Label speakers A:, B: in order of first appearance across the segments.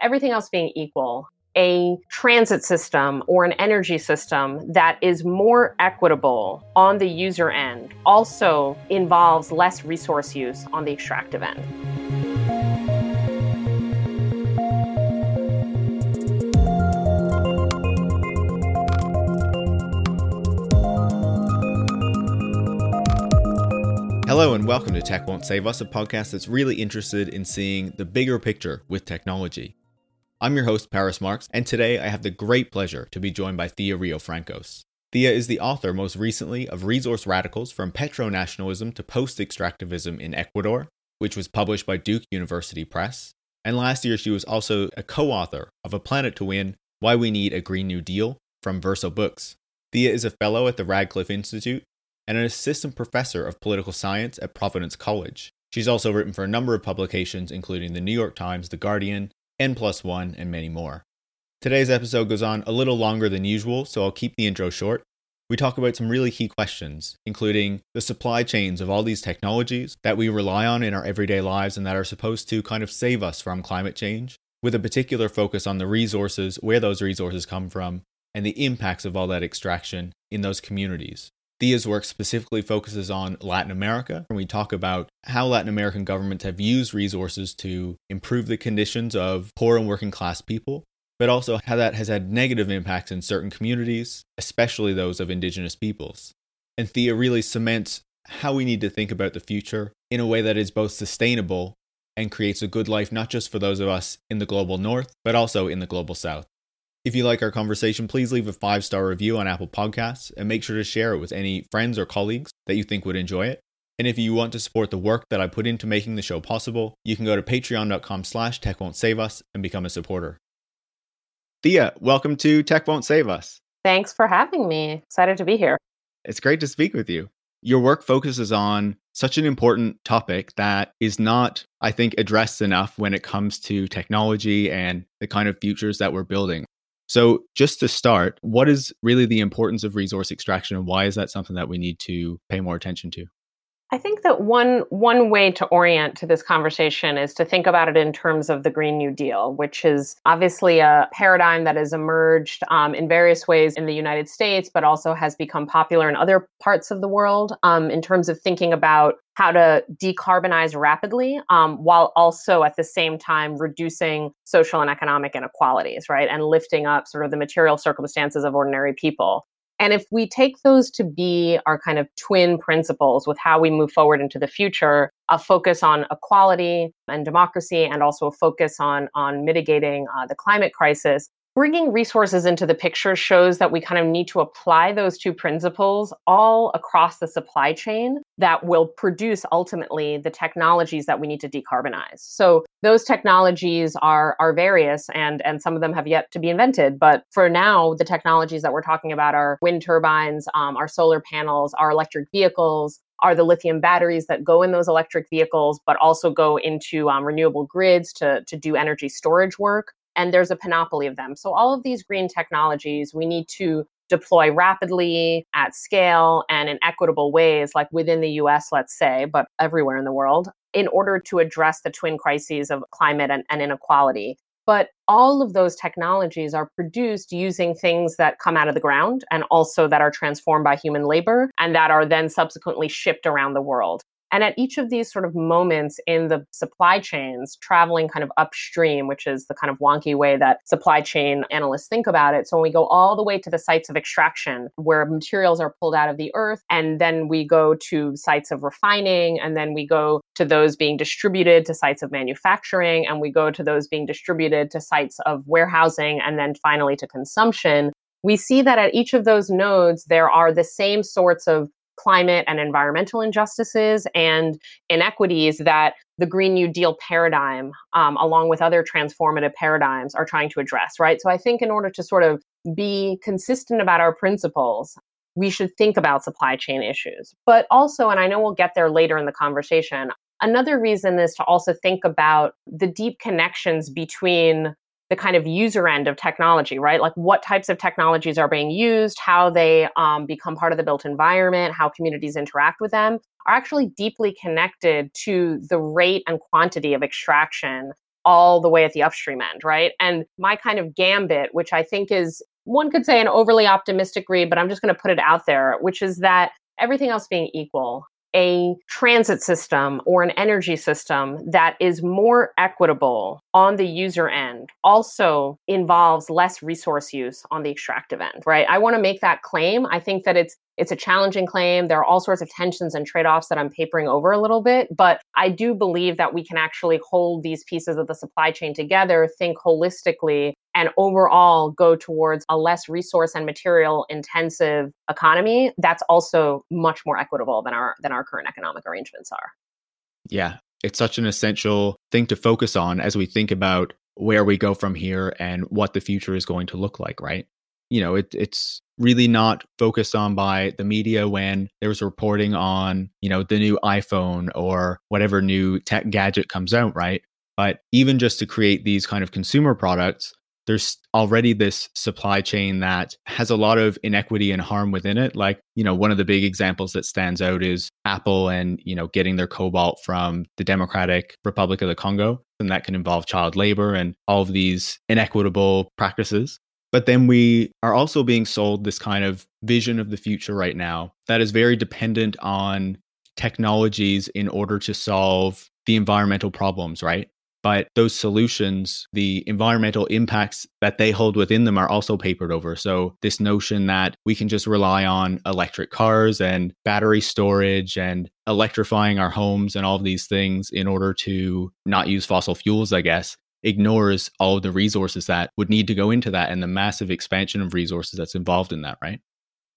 A: everything else being equal, a transit system or an energy system that is more equitable on the user end also involves less resource use on the extractive end.
B: Hello, and welcome to Tech Won't Save Us, a podcast that's really interested in seeing the bigger picture with technology. I'm your host, Paris Marks, and today I have the great pleasure to be joined by Thea Riofrancos. Thea is the author, most recently, of Resource Radicals From Petro-Nationalism to Post Extractivism in Ecuador, which was published by Duke University Press. And last year, she was also a co author of A Planet to Win Why We Need a Green New Deal from Verso Books. Thea is a fellow at the Radcliffe Institute and an assistant professor of political science at Providence College. She's also written for a number of publications, including the New York Times, The Guardian, N Plus One, and many more. Today's episode goes on a little longer than usual, so I'll keep the intro short. We talk about some really key questions, including the supply chains of all these technologies that we rely on in our everyday lives and that are supposed to kind of save us from climate change, with a particular focus on the resources, where those resources come from, and the impacts of all that extraction in those communities. Thea's work specifically focuses on Latin America, and we talk about how Latin American governments have used resources to improve the conditions of poor and working class people, but also how that has had negative impacts in certain communities, especially those of indigenous peoples. And Thea really cements how we need to think about the future in a way that is both sustainable and creates a good life, not just for those of us in the global north, but also in the global south. If you like our conversation, please leave a five star review on Apple Podcasts and make sure to share it with any friends or colleagues that you think would enjoy it. And if you want to support the work that I put into making the show possible, you can go to patreon.com slash tech won't save us and become a supporter. Thea, welcome to Tech Won't Save Us.
A: Thanks for having me. Excited to be here.
B: It's great to speak with you. Your work focuses on such an important topic that is not, I think, addressed enough when it comes to technology and the kind of futures that we're building. So, just to start, what is really the importance of resource extraction and why is that something that we need to pay more attention to?
A: I think that one one way to orient to this conversation is to think about it in terms of the Green New Deal, which is obviously a paradigm that has emerged um, in various ways in the United States, but also has become popular in other parts of the world um, in terms of thinking about how to decarbonize rapidly um, while also at the same time reducing social and economic inequalities, right? And lifting up sort of the material circumstances of ordinary people. And if we take those to be our kind of twin principles with how we move forward into the future, a focus on equality and democracy, and also a focus on, on mitigating uh, the climate crisis, bringing resources into the picture shows that we kind of need to apply those two principles all across the supply chain that will produce ultimately the technologies that we need to decarbonize. So those technologies are are various and and some of them have yet to be invented. But for now, the technologies that we're talking about are wind turbines, um, our solar panels, our electric vehicles, are the lithium batteries that go in those electric vehicles, but also go into um, renewable grids to, to do energy storage work and there's a panoply of them. So, all of these green technologies we need to deploy rapidly at scale and in equitable ways, like within the US, let's say, but everywhere in the world, in order to address the twin crises of climate and, and inequality. But all of those technologies are produced using things that come out of the ground and also that are transformed by human labor and that are then subsequently shipped around the world. And at each of these sort of moments in the supply chains, traveling kind of upstream, which is the kind of wonky way that supply chain analysts think about it. So when we go all the way to the sites of extraction, where materials are pulled out of the earth, and then we go to sites of refining, and then we go to those being distributed to sites of manufacturing, and we go to those being distributed to sites of warehousing, and then finally to consumption we see that at each of those nodes, there are the same sorts of climate and environmental injustices and inequities that the Green New Deal paradigm, um, along with other transformative paradigms, are trying to address, right? So I think in order to sort of be consistent about our principles, we should think about supply chain issues. But also, and I know we'll get there later in the conversation, another reason is to also think about the deep connections between the kind of user end of technology, right? Like what types of technologies are being used, how they um, become part of the built environment, how communities interact with them are actually deeply connected to the rate and quantity of extraction all the way at the upstream end, right? And my kind of gambit, which I think is one could say an overly optimistic read, but I'm just going to put it out there, which is that everything else being equal, a transit system or an energy system that is more equitable on the user end also involves less resource use on the extractive end, right? I want to make that claim. I think that it's it's a challenging claim. There are all sorts of tensions and trade offs that I'm papering over a little bit, but I do believe that we can actually hold these pieces of the supply chain together, think holistically, and overall go towards a less resource and material intensive economy that's also much more equitable than our than our current economic arrangements are.
B: Yeah, it's such an essential thing to focus on as we think about where we go from here and what the future is going to look like, right? You know, it, it's really not focused on by the media when there's reporting on, you know, the new iPhone or whatever new tech gadget comes out, right? But even just to create these kind of consumer products, there's already this supply chain that has a lot of inequity and harm within it like you know one of the big examples that stands out is apple and you know getting their cobalt from the democratic republic of the congo and that can involve child labor and all of these inequitable practices but then we are also being sold this kind of vision of the future right now that is very dependent on technologies in order to solve the environmental problems, right? But those solutions, the environmental impacts that they hold within them are also papered over. So, this notion that we can just rely on electric cars and battery storage and electrifying our homes and all of these things in order to not use fossil fuels, I guess, ignores all of the resources that would need to go into that and the massive expansion of resources that's involved in that, right?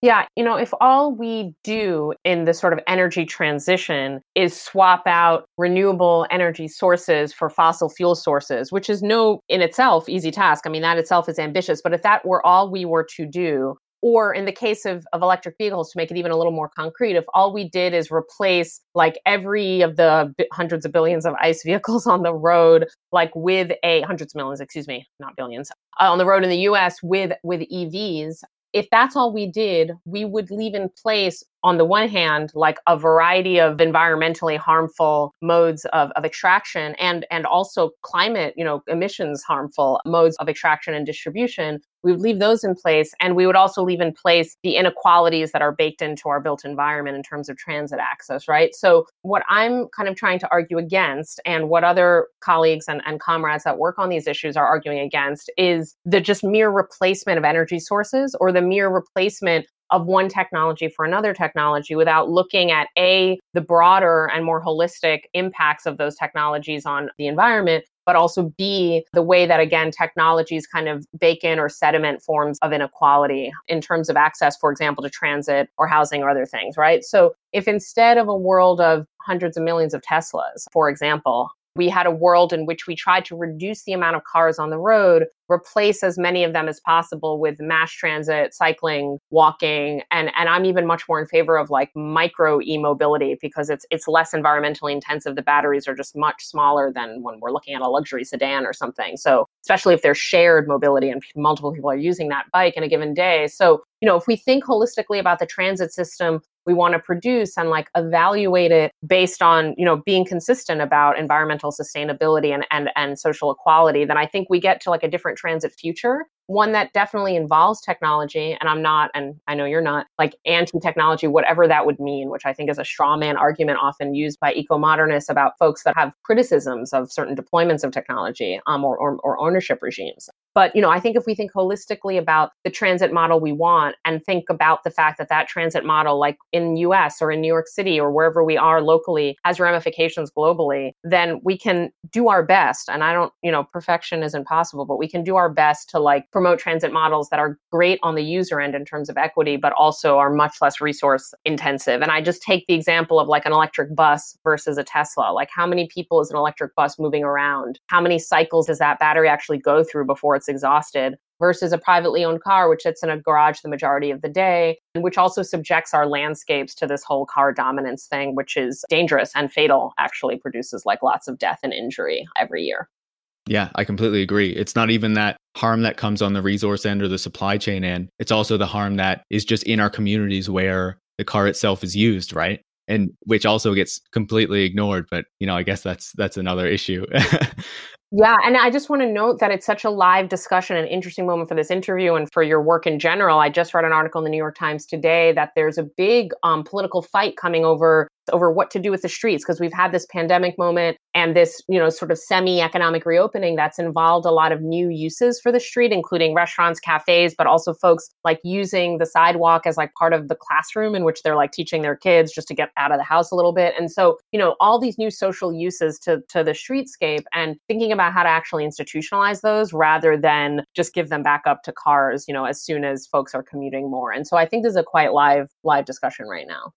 A: Yeah, you know, if all we do in the sort of energy transition is swap out renewable energy sources for fossil fuel sources, which is no in itself easy task. I mean, that itself is ambitious, but if that were all we were to do, or in the case of, of electric vehicles to make it even a little more concrete if all we did is replace like every of the hundreds of billions of ice vehicles on the road like with a hundreds of millions excuse me not billions uh, on the road in the us with with evs if that's all we did, we would leave in place, on the one hand, like a variety of environmentally harmful modes of, of extraction and, and also climate, you know, emissions harmful modes of extraction and distribution. We would leave those in place. And we would also leave in place the inequalities that are baked into our built environment in terms of transit access, right? So, what I'm kind of trying to argue against, and what other colleagues and, and comrades that work on these issues are arguing against, is the just mere replacement of energy sources or the mere replacement of one technology for another technology without looking at a the broader and more holistic impacts of those technologies on the environment but also b the way that again technologies kind of bake in or sediment forms of inequality in terms of access for example to transit or housing or other things right? So if instead of a world of hundreds of millions of teslas for example we had a world in which we tried to reduce the amount of cars on the road, replace as many of them as possible with mass transit, cycling, walking, and and I'm even much more in favor of like micro e-mobility because it's it's less environmentally intensive. The batteries are just much smaller than when we're looking at a luxury sedan or something. So, especially if there's shared mobility and multiple people are using that bike in a given day. So, you know, if we think holistically about the transit system we want to produce and like evaluate it based on you know being consistent about environmental sustainability and and, and social equality then i think we get to like a different transit future one that definitely involves technology and i'm not and i know you're not like anti-technology whatever that would mean which i think is a straw man argument often used by eco-modernists about folks that have criticisms of certain deployments of technology um, or, or, or ownership regimes. But you know i think if we think holistically about the transit model we want and think about the fact that that transit model like in us or in new york city or wherever we are locally has ramifications globally then we can do our best. And i don't you know perfection is impossible but we can do our best to like promote transit models that are great on the user end in terms of equity, but also are much less resource intensive. And I just take the example of like an electric bus versus a Tesla. Like, how many people is an electric bus moving around? How many cycles does that battery actually go through before it's exhausted? versus a privately owned car, which sits in a garage the majority of the day, and which also subjects our landscapes to this whole car dominance thing, which is dangerous and fatal, actually produces like lots of death and injury every year.
B: Yeah, I completely agree. It's not even that harm that comes on the resource end or the supply chain end. It's also the harm that is just in our communities where the car itself is used, right? And which also gets completely ignored, but you know, I guess that's that's another issue.
A: Yeah, and I just want to note that it's such a live discussion, an interesting moment for this interview and for your work in general. I just read an article in the New York Times today that there's a big um, political fight coming over over what to do with the streets because we've had this pandemic moment and this you know sort of semi economic reopening that's involved a lot of new uses for the street including restaurants cafes but also folks like using the sidewalk as like part of the classroom in which they're like teaching their kids just to get out of the house a little bit. And so you know all these new social uses to to the streetscape and thinking about how to actually institutionalize those rather than just give them back up to cars you know as soon as folks are commuting more. And so i think there's a quite live live discussion right now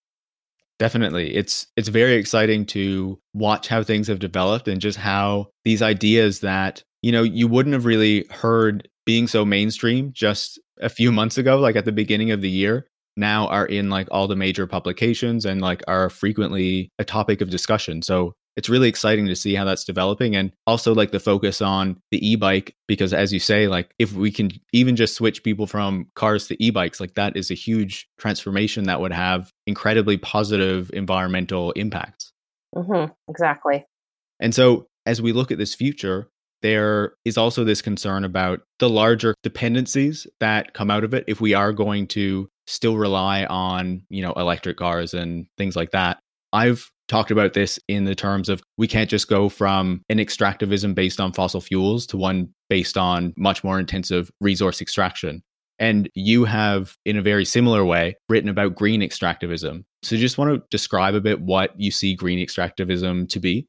B: Definitely. It's it's very exciting to watch how things have developed and just how these ideas that, you know, you wouldn't have really heard being so mainstream just a few months ago, like at the beginning of the year, now are in like all the major publications and like are frequently a topic of discussion. So it's really exciting to see how that's developing and also like the focus on the e-bike because as you say like if we can even just switch people from cars to e-bikes like that is a huge transformation that would have incredibly positive environmental impacts.
A: Mm-hmm, exactly.
B: And so as we look at this future there is also this concern about the larger dependencies that come out of it. If we are going to still rely on you know electric cars and things like that i've talked about this in the terms of we can't just go from an extractivism based on fossil fuels to one based on much more intensive resource extraction. And you have, in a very similar way, written about green extractivism. So, just want to describe a bit what you see green extractivism to be?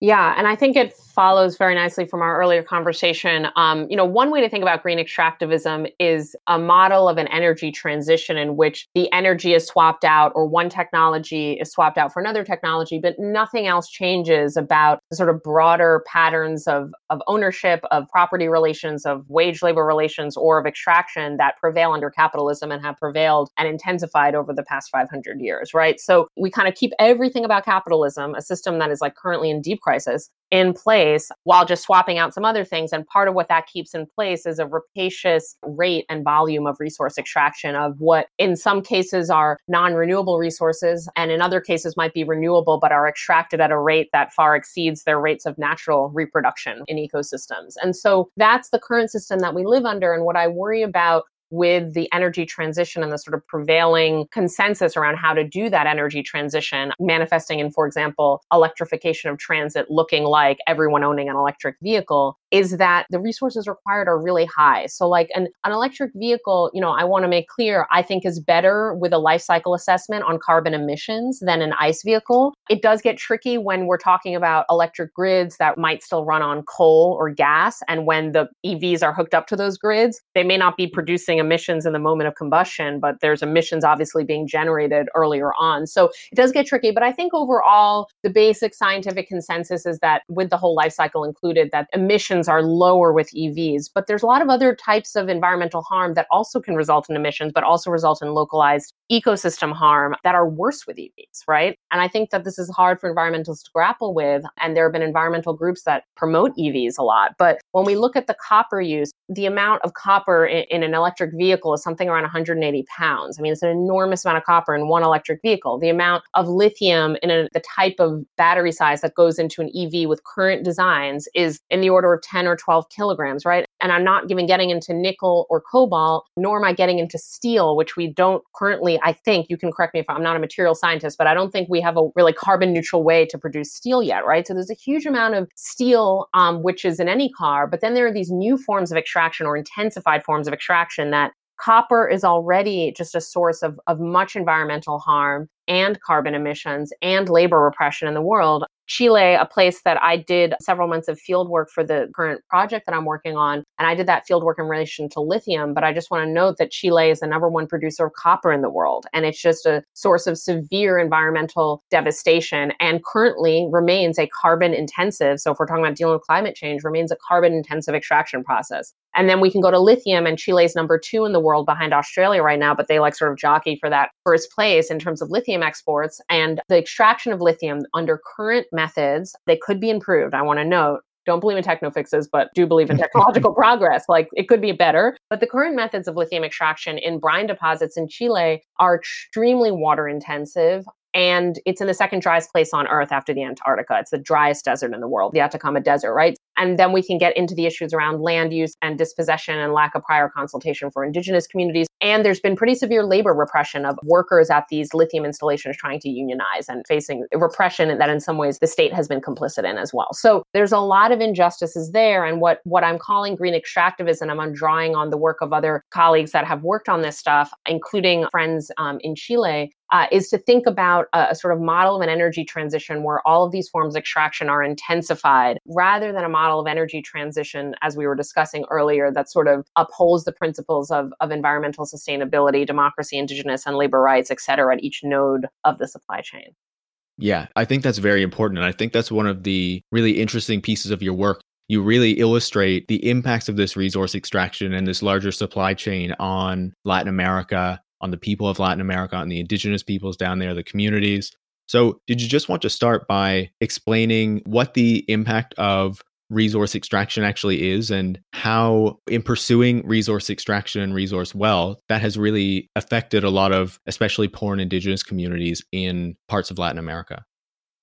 A: Yeah, and I think it follows very nicely from our earlier conversation. Um, you know, one way to think about green extractivism is a model of an energy transition in which the energy is swapped out or one technology is swapped out for another technology, but nothing else changes about the sort of broader patterns of, of ownership, of property relations, of wage labor relations, or of extraction that prevail under capitalism and have prevailed and intensified over the past 500 years, right? So we kind of keep everything about capitalism, a system that is like currently in deep crisis, in place while just swapping out some other things. And part of what that keeps in place is a rapacious rate and volume of resource extraction of what in some cases are non renewable resources and in other cases might be renewable but are extracted at a rate that far exceeds their rates of natural reproduction in ecosystems. And so that's the current system that we live under. And what I worry about with the energy transition and the sort of prevailing consensus around how to do that energy transition, manifesting in, for example, electrification of transit looking like everyone owning an electric vehicle, is that the resources required are really high. So, like an, an electric vehicle, you know, I want to make clear, I think is better with a life cycle assessment on carbon emissions than an ICE vehicle. It does get tricky when we're talking about electric grids that might still run on coal or gas. And when the EVs are hooked up to those grids, they may not be producing emissions in the moment of combustion, but there's emissions obviously being generated earlier on. So it does get tricky. But I think overall, the basic scientific consensus is that with the whole life cycle included, that emissions are lower with EVs. But there's a lot of other types of environmental harm that also can result in emissions, but also result in localized ecosystem harm that are worse with EVs, right? And I think that this is hard for environmentalists to grapple with. And there have been environmental groups that promote EVs a lot. But when we look at the copper use, the amount of copper in, in an electric vehicle is something around 180 pounds. I mean, it's an enormous amount of copper in one electric vehicle. The amount of lithium in a, the type of battery size that goes into an EV with current designs is in the order of 10 or 12 kilograms, right? And I'm not even getting into nickel or cobalt, nor am I getting into steel, which we don't currently, I think, you can correct me if I'm not a material scientist, but I don't think we have a really carbon neutral way to produce steel yet, right? So there's a huge amount of steel, um, which is in any car, but then there are these new forms of extraction or intensified forms of extraction that copper is already just a source of, of much environmental harm and carbon emissions and labor repression in the world. Chile, a place that I did several months of field work for the current project that I'm working on. And I did that field work in relation to lithium. But I just want to note that Chile is the number one producer of copper in the world. And it's just a source of severe environmental devastation and currently remains a carbon intensive. So if we're talking about dealing with climate change, remains a carbon intensive extraction process. And then we can go to lithium, and Chile's number two in the world behind Australia right now, but they like sort of jockey for that first place in terms of lithium exports. And the extraction of lithium under current methods, they could be improved. I want to note don't believe in techno fixes, but do believe in technological progress. Like it could be better. But the current methods of lithium extraction in brine deposits in Chile are extremely water intensive, and it's in the second driest place on earth after the Antarctica. It's the driest desert in the world, the Atacama Desert, right? And then we can get into the issues around land use and dispossession and lack of prior consultation for indigenous communities. And there's been pretty severe labor repression of workers at these lithium installations trying to unionize and facing repression that in some ways the state has been complicit in as well. So there's a lot of injustices there. And what, what I'm calling green extractivism, I'm drawing on the work of other colleagues that have worked on this stuff, including friends um, in Chile, uh, is to think about a, a, sort of model of an energy transition where all of these forms of extraction are intensified rather than a model of energy transition, as we were discussing earlier, that sort of upholds the principles of, of environmental sustainability, democracy, indigenous and labor rights, et cetera, at each node of the supply chain.
B: Yeah, I think that's very important. And I think that's one of the really interesting pieces of your work. You really illustrate the impacts of this resource extraction and this larger supply chain on Latin America on the people of Latin America, on the indigenous peoples down there, the communities. So, did you just want to start by explaining what the impact of resource extraction actually is and how, in pursuing resource extraction and resource wealth, that has really affected a lot of, especially poor and indigenous communities in parts of Latin America?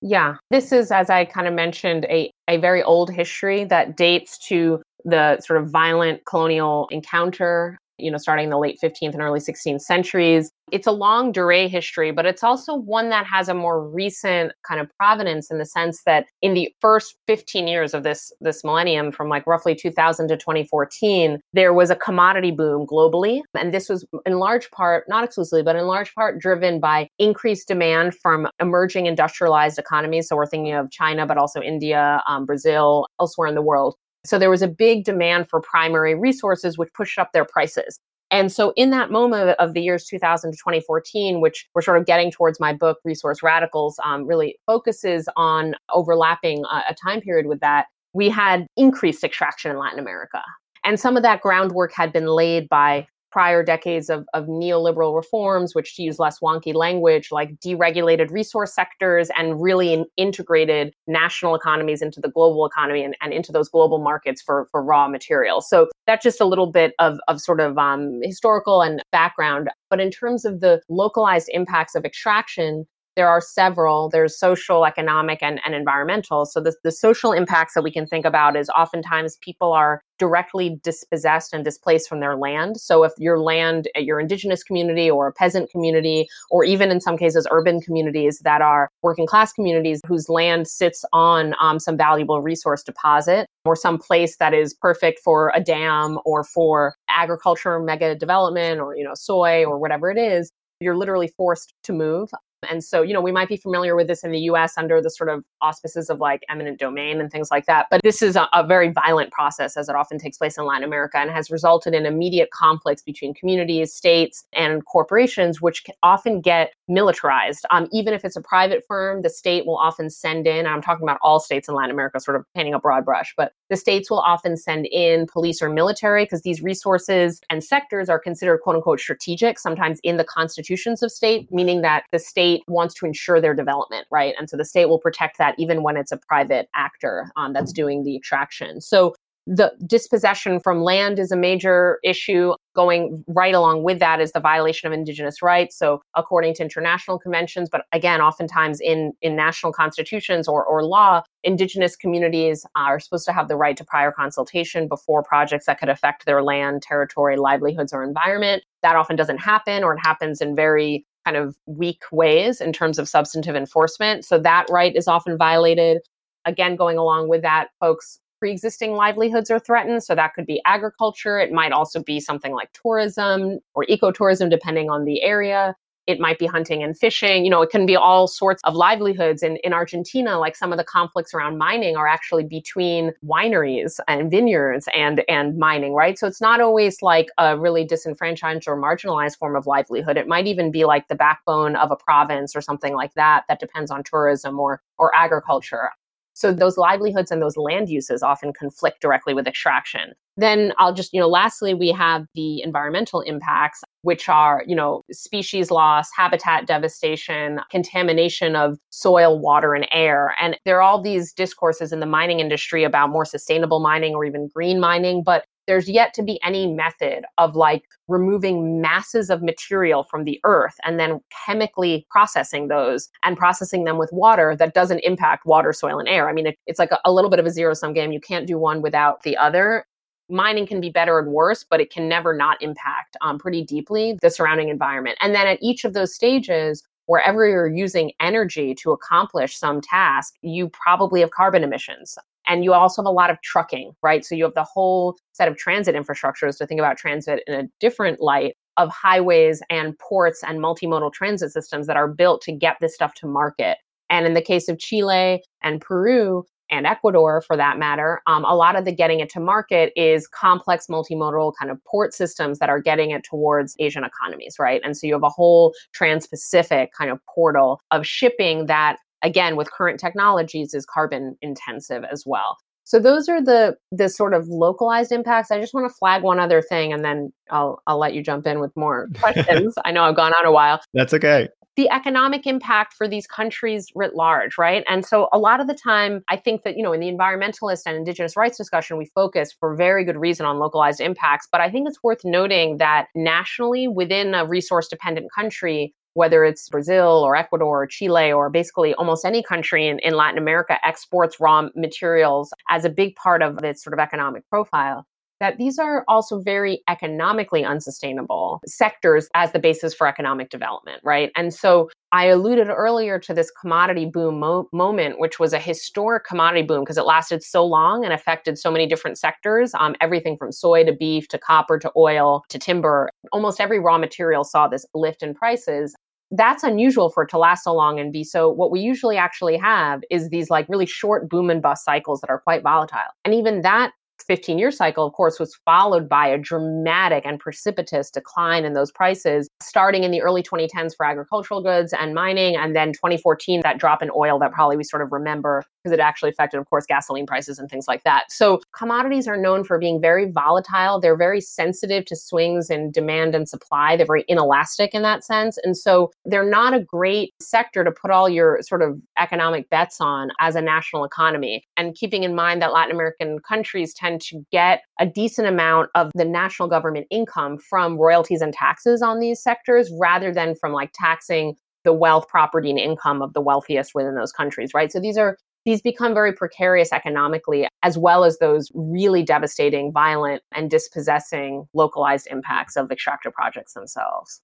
A: Yeah, this is, as I kind of mentioned, a, a very old history that dates to the sort of violent colonial encounter you know, starting in the late 15th and early 16th centuries. It's a longue durée history, but it's also one that has a more recent kind of provenance in the sense that in the first 15 years of this this millennium, from like roughly 2000 to 2014, there was a commodity boom globally, and this was in large part, not exclusively, but in large part, driven by increased demand from emerging industrialized economies. So we're thinking of China, but also India, um, Brazil, elsewhere in the world so there was a big demand for primary resources, which pushed up their prices. And so, in that moment of the years 2000 to 2014, which we're sort of getting towards my book, Resource Radicals, um, really focuses on overlapping a, a time period with that, we had increased extraction in Latin America. And some of that groundwork had been laid by prior decades of, of neoliberal reforms, which to use less wonky language, like deregulated resource sectors and really integrated national economies into the global economy and, and into those global markets for, for raw materials. So that's just a little bit of, of sort of um, historical and background. But in terms of the localized impacts of extraction, there are several. There's social, economic, and, and environmental. So the, the social impacts that we can think about is oftentimes people are directly dispossessed and displaced from their land. So if your land at your indigenous community or a peasant community, or even in some cases urban communities that are working class communities whose land sits on um, some valuable resource deposit or some place that is perfect for a dam or for agriculture mega development or you know soy or whatever it is you're literally forced to move and so, you know, we might be familiar with this in the US under the sort of auspices of like eminent domain and things like that. But this is a, a, very violent process, as it often takes place in Latin America, and has resulted in immediate conflicts between communities, states, and corporations, which often get militarized. Um, even if it's a private firm, the state will often send in, I'm talking about all states in Latin America, sort of painting a broad brush, but the states will often send in police or military because these resources and sectors are considered quote unquote strategic, sometimes in the constitutions of state, meaning that the state wants to ensure their development, right? And so the state will protect that even when it's a private actor um, that's doing the extraction. So the dispossession from land is a major issue. Going right along with that is the violation of indigenous rights. So, according to international conventions, but again, oftentimes in, in national constitutions or, or law, indigenous communities are supposed to have the right to prior consultation before projects that could affect their land, territory, livelihoods, or environment. That often doesn't happen, or it happens in very kind of weak ways in terms of substantive enforcement. So, that right is often violated again going along with that folks pre-existing livelihoods are threatened. So that could be agriculture. It might also be something like tourism or ecotourism depending on the area. It might be hunting and fishing. You know it can be all sorts of livelihoods. And in argentina like some of the conflicts around mining are actually between wineries and vineyards and and mining right? So it's not always like a really disenfranchised or marginalized form of livelihood. It might even be like the backbone of a province or something like that that depends on tourism or or agriculture so those livelihoods and those land uses often conflict directly with extraction. Then I'll just, you know, lastly, we have the environmental impacts, which are, you know, species loss, habitat devastation, contamination of soil, water, and air. And there are all these discourses in the mining industry about more sustainable mining or even green mining. But there's yet to be any method of like removing masses of material from the earth and then chemically processing those and processing them with water that doesn't impact water, soil, and air. I mean, it, it's like a, a little bit of a zero sum game. You can't do one without the other mining can be better and worse, but it can never not impact um, pretty deeply the surrounding environment. And then at each of those stages, wherever you're using energy to accomplish some task, you probably have carbon emissions. And you also have a lot of trucking, right? So you have the whole set of transit infrastructures to think about transit in a different light of highways and ports and multimodal transit systems that are built to get this stuff to market. And in the case of Chile and Peru, and Ecuador for that matter, um, a lot of the getting it to market is complex multimodal kind of port systems that are getting it towards Asian economies, right? And so you have a whole trans Pacific kind of portal of shipping that, again, with current technologies is carbon intensive as well. So those are the the sort of localized impacts. I just want to flag one other thing, and then I'll I'll let you jump in with more questions. I know I've gone on a while.
B: That's okay
A: the economic impact for these countries writ large, right? And so a lot of the time, I think that, you know, in the environmentalist and indigenous rights discussion, we focus for very good reason on localized impacts. But I think it's worth noting that nationally, within a resource dependent country, whether it's Brazil or Ecuador or Chile or basically almost any country in, in Latin America exports raw materials as a big part of its sort of economic profile that these are also very economically unsustainable sectors as the basis for economic development, right? And so I alluded earlier to this commodity boom mo- moment, which was a historic commodity boom because it lasted so long and affected so many different sectors um, everything from soy to beef to copper to oil to timber. Almost every raw material saw this lift in prices that's unusual for it to last so long and be so what we usually actually have is these like really short boom and bust cycles that are quite volatile. And even that 15 year cycle, of course, was followed by a dramatic and precipitous decline in those prices, starting in the early 2010s for agricultural goods and mining. And then 2014, that drop in oil that probably we sort of remember because it actually affected, of course, gasoline prices and things like that. So commodities are known for being very volatile. They're very sensitive to swings in demand and supply. They're very inelastic in that sense. And so they're not a great sector to put all your sort of economic bets on as a national economy. And keeping in mind that Latin American countries tend to get a decent amount of the national government income from royalties and taxes on these sectors rather than from like taxing the wealth, property, and income of the wealthiest within those countries, right? So these are these become very precarious economically, as well as those really devastating, violent, and dispossessing localized impacts of extractive projects themselves.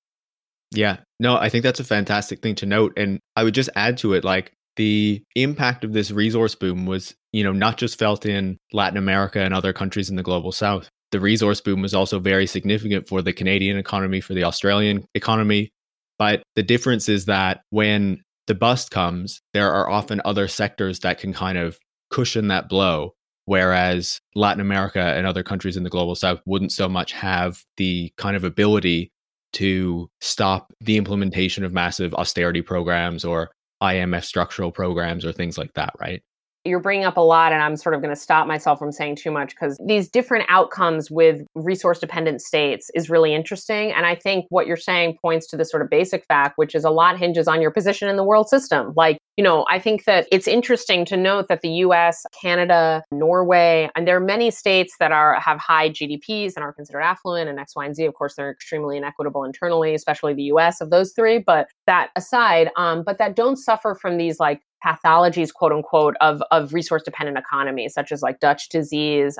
B: Yeah, no, I think that's a fantastic thing to note. And I would just add to it like the impact of this resource boom was, you know, not just felt in Latin America and other countries in the global south. The resource boom was also very significant for the Canadian economy, for the Australian economy. But the difference is that when the bust comes, there are often other sectors that can kind of cushion that blow. Whereas Latin America and other countries in the global south wouldn't so much have the kind of ability to stop the implementation of massive austerity programs or IMF structural programs or things like that, right?
A: You're bringing up a lot and i'm sort of going to stop myself from saying too much because these different outcomes with resource dependent states is really interesting and i think what you're saying points to the sort of basic fact which is a lot hinges on your position in the world system. Like you know i think that it's interesting to note that the us canada norway and there are many states that are have high gdps and are considered affluent and x y and z. Of course they're extremely inequitable internally especially the us of those three but that aside um, but that don't suffer from these like pathologies, quote unquote, of, of resource dependent economies, such as like Dutch disease,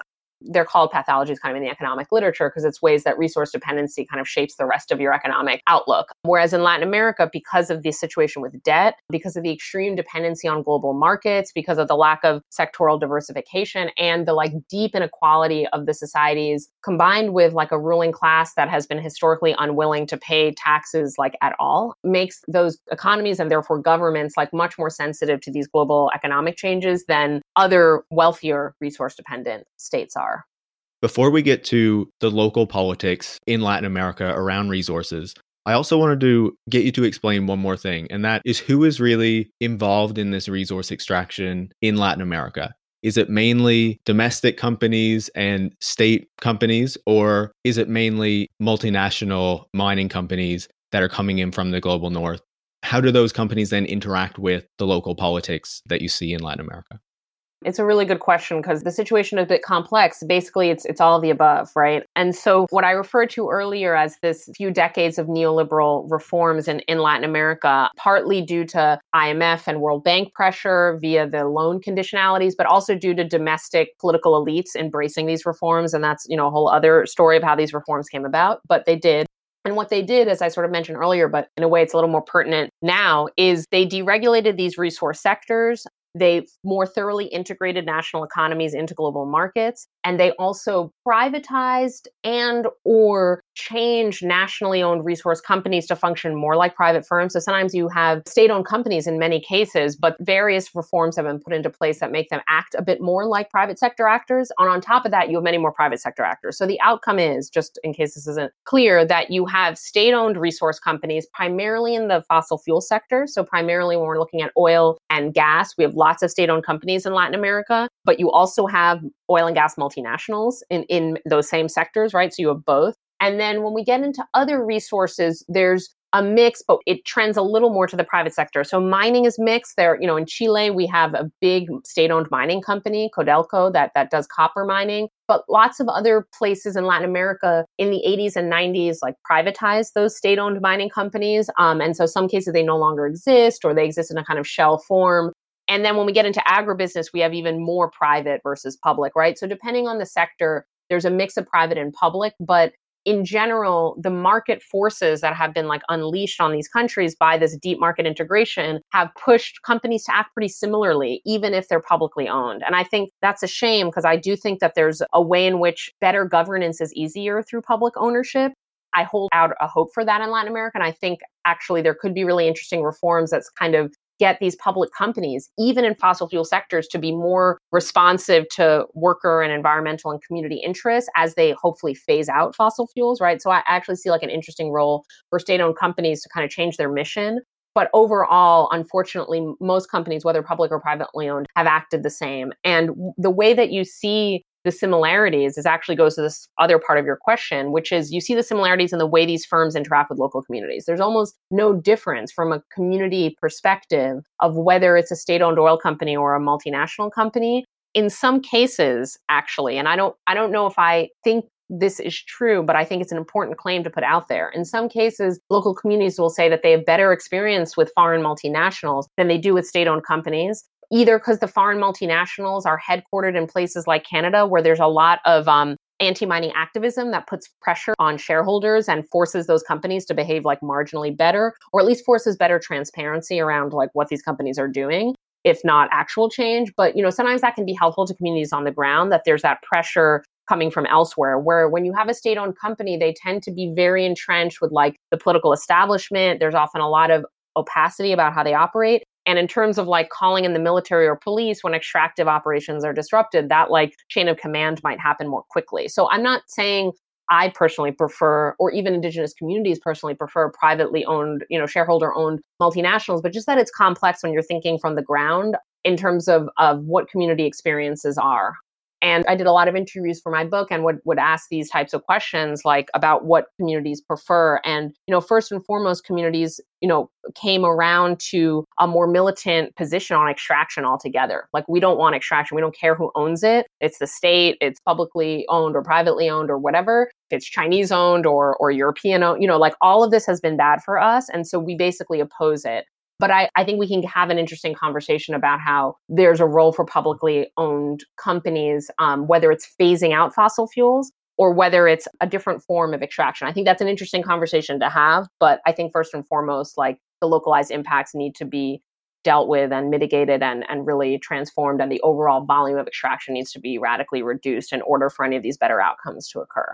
A: they're called pathologies kind of in the economic literature because it's ways that resource dependency kind of shapes the rest of your economic outlook. Whereas in Latin America, because of the situation with debt, because of the extreme dependency on global markets, because of the lack of sectoral diversification and the like deep inequality of the societies combined with like a ruling class that has been historically unwilling to pay taxes like at all makes those economies and therefore governments like much more sensitive to these global economic changes than other wealthier resource dependent states are.
B: Before we get to the local politics in Latin America around resources, I also wanted to get you to explain one more thing, and that is who is really involved in this resource extraction in Latin America? Is it mainly domestic companies and state companies, or is it mainly multinational mining companies that are coming in from the global north? How do those companies then interact with the local politics that you see in Latin America?
A: It's a really good question because the situation is a bit complex. Basically, it's it's all the above, right? And so what I referred to earlier as this few decades of neoliberal reforms in, in Latin America, partly due to IMF and World Bank pressure via the loan conditionalities, but also due to domestic political elites embracing these reforms. And that's, you know, a whole other story of how these reforms came about, but they did. And what they did, as I sort of mentioned earlier, but in a way it's a little more pertinent now, is they deregulated these resource sectors. They more thoroughly integrated national economies into global markets and they also privatized and or changed nationally owned resource companies to function more like private firms. So sometimes you have state-owned companies in many cases but various reforms have been put into place that make them act a bit more like private sector actors. And on top of that you have many more private sector actors. So the outcome is just in case this isn't clear that you have state-owned resource companies primarily in the fossil fuel sector. So primarily when we're looking at oil and gas we have lots of state-owned companies in Latin America but you also have oil and gas multinationals in, in those same sectors, right? So you have both. And then when we get into other resources, there's a mix, but it trends a little more to the private sector. So mining is mixed. There, you know, in Chile we have a big state-owned mining company, Codelco, that that does copper mining. But lots of other places in Latin America in the 80s and 90s like privatized those state-owned mining companies. Um, and so some cases they no longer exist or they exist in a kind of shell form. And then when we get into agribusiness, we have even more private versus public, right? So depending on the sector, there's a mix of private and public, but in general, the market forces that have been like unleashed on these countries by this deep market integration have pushed companies to act pretty similarly, even if they're publicly owned. And I think that's a shame because I do think that there's a way in which better governance is easier through public ownership. I hold out a hope for that in Latin America. And I think actually there could be really interesting reforms that's kind of get these public companies, even in fossil fuel sectors, to be more responsive to worker and environmental and community interests as they hopefully phase out fossil fuels, right? So I actually see like an interesting role for state owned companies to kind of change their mission. But overall, unfortunately, most companies, whether public or privately owned, have acted the same. And the way that you see the similarities is actually goes to this other part of your question, which is you see the similarities in the way these firms interact with local communities. There's almost no difference from a community perspective of whether it's a state owned oil company or a multinational company. In some cases, actually, and I don't I don't know if I think this is true, but I think it's an important claim to put out there. In some cases, local communities will say that they have better experience with foreign multinationals than they do with state owned companies either because the foreign multinationals are headquartered in places like Canada, where there's a lot of um, anti mining activism that puts pressure on shareholders and forces those companies to behave like marginally better, or at least forces better transparency around like what these companies are doing if not actual change. But you know sometimes that can be helpful to communities on the ground that there's that pressure coming from elsewhere where when you have a state owned company they tend to be very entrenched with like the political establishment. There's often a lot of opacity about how they operate and in terms of like calling in the military or police when extractive operations are disrupted, that like chain of command might happen more quickly. So I'm not saying I personally prefer, or even indigenous communities personally prefer privately owned, you know, shareholder owned multinationals, but just that it's complex when you're thinking from the ground in terms of, of what community experiences are. And I did a lot of interviews for my book and would, would ask these types of questions like about what communities prefer. And, you know, first and foremost, communities, you know, came around to a more militant position on extraction altogether. Like we don't want extraction. We don't care who owns it. It's the state, it's publicly owned or privately owned or whatever. If it's Chinese owned or or European owned, you know, like all of this has been bad for us. And so we basically oppose it. But I, I think we can have an interesting conversation about how there's a role for publicly owned companies, um, whether it's phasing out fossil fuels or whether it's a different form of extraction. I think that's an interesting conversation to have. But I think first and foremost, like the localized impacts need to be dealt with and mitigated and, and really transformed and the overall volume of extraction needs to be radically reduced in order for any of these better outcomes to occur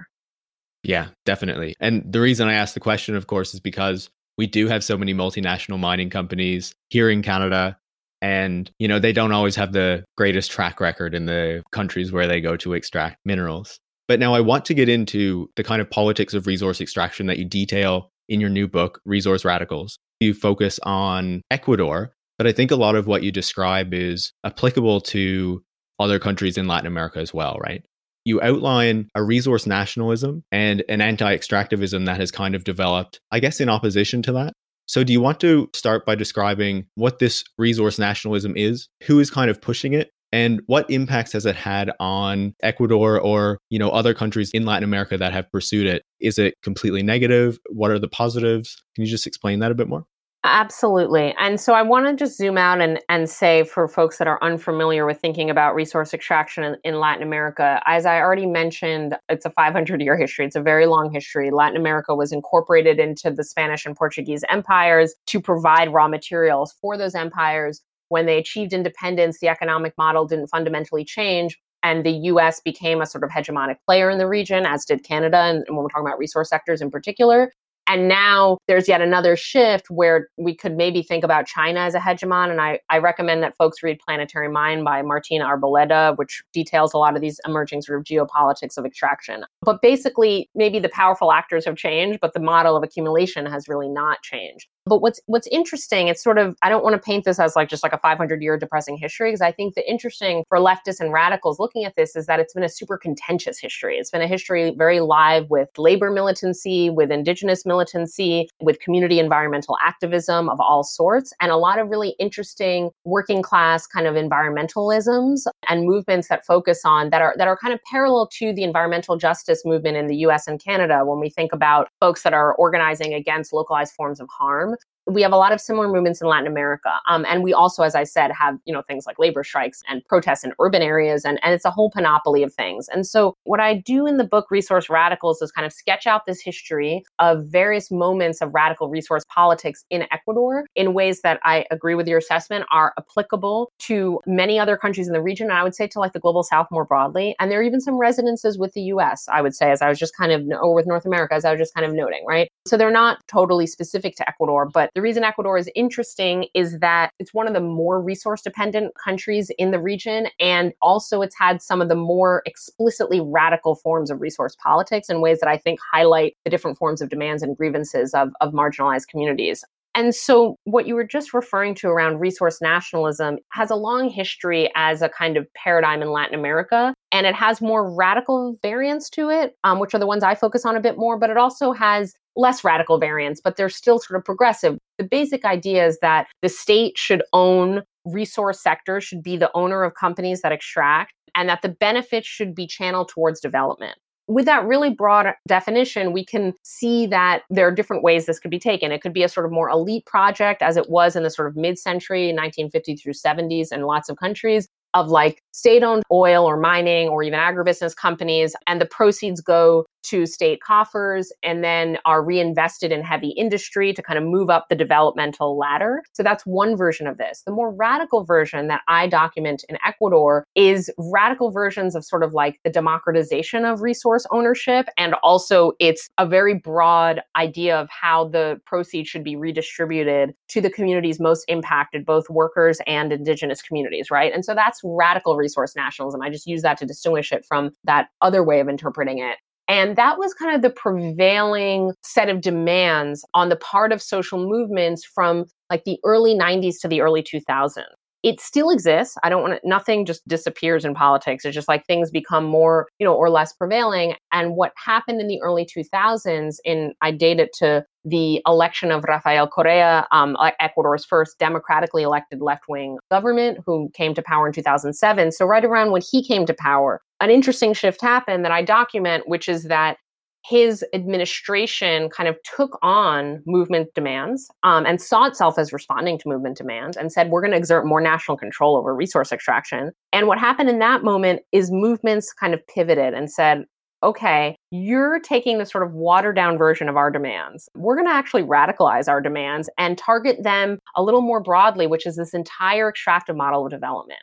B: yeah definitely and the reason i asked the question of course is because we do have so many multinational mining companies here in Canada. And, you know, they don't always have the greatest track record in the countries where they go to extract minerals. But now I want to get into the kind of politics of resource extraction that you detail in your new book, Resource Radicals. You focus on Ecuador, but I think a lot of what you describe is applicable to other countries in Latin America as well, right? You outline a resource nationalism and an anti extractivism that has kind of developed, I guess, in opposition to that. So, do you want to start by describing what this resource nationalism is, who is kind of pushing it, And what impacts has it had on Ecuador or, you know, other countries in Latin America that have pursued it? Is it completely negative? What are the positives? Can you just explain that a bit more?
A: Absolutely. And so I want to just zoom out and, and say for folks that are unfamiliar with thinking about resource extraction in, in Latin America, as I already mentioned, it's a 500 year history. It's a very long history. Latin America was incorporated into the Spanish and Portuguese empires to provide raw materials for those empires. When they achieved independence, the economic model didn't fundamentally change. And the US became a sort of hegemonic player in the region, as did Canada, and when we're talking about resource sectors in particular. And now there's yet another shift where we could maybe think about China as a hegemon. And I, I recommend that folks read Planetary Mine by Martín Arboleda, which details a lot of these emerging sort of geopolitics of extraction. But basically, maybe the powerful actors have changed, but the model of accumulation has really not changed. But what's what's interesting, it's sort of I don't want to paint this as like just like a 500 year depressing history because I think the interesting for leftists and radicals looking at this is that it's been a super contentious history. It's been a history very live with labor militancy, with indigenous militancy, with community environmental activism of all sorts, and a lot of really interesting working class kind of environmentalisms and movements that focus on that are that are kind of parallel to the environmental justice movement in the US and Canada when we think about folks that are organizing against localized forms of harm we have a lot of similar movements in Latin America. Um, and we also, as I said, have, you know, things like labor strikes and protests in urban areas. And, and it's a whole panoply of things. And so what I do in the book Resource Radicals is kind of sketch out this history of various moments of radical resource politics in Ecuador in ways that I agree with your assessment are applicable to many other countries in the region. And I would say to like the global south more broadly. And there are even some resonances with the US, I would say, as I was just kind of, or with North America, as I was just kind of noting, right? So they're not totally specific to Ecuador, but the reason Ecuador is interesting is that it's one of the more resource dependent countries in the region. And also, it's had some of the more explicitly radical forms of resource politics in ways that I think highlight the different forms of demands and grievances of, of marginalized communities. And so, what you were just referring to around resource nationalism has a long history as a kind of paradigm in Latin America. And it has more radical variants to it, um, which are the ones I focus on a bit more, but it also has less radical variants, but they're still sort of progressive. The basic idea is that the state should own resource sectors, should be the owner of companies that extract, and that the benefits should be channeled towards development. With that really broad definition, we can see that there are different ways this could be taken. It could be a sort of more elite project, as it was in the sort of mid century, 1950 through 70s, in lots of countries of like state owned oil or mining or even agribusiness companies, and the proceeds go to state coffers and then are reinvested in heavy industry to kind of move up the developmental ladder. So that's one version of this. The more radical version that I document in Ecuador is radical versions of sort of like the democratization of resource ownership. And also, it's a very broad idea of how the proceeds should be redistributed to the communities most impacted, both workers and indigenous communities, right? And so that's radical resource nationalism. I just use that to distinguish it from that other way of interpreting it. And that was kind of the prevailing set of demands on the part of social movements from like the early 90s to the early 2000s. It still exists. I don't want to, nothing just disappears in politics. It's just like things become more, you know, or less prevailing. And what happened in the early 2000s, in I date it to the election of Rafael Correa, um, Ecuador's first democratically elected left wing government, who came to power in 2007. So, right around when he came to power, an interesting shift happened that I document, which is that his administration kind of took on movement demands um, and saw itself as responding to movement demands and said, we're going to exert more national control over resource extraction. And what happened in that moment is movements kind of pivoted and said, okay, you're taking the sort of watered down version of our demands. We're going to actually radicalize our demands and target them a little more broadly, which is this entire extractive model of development.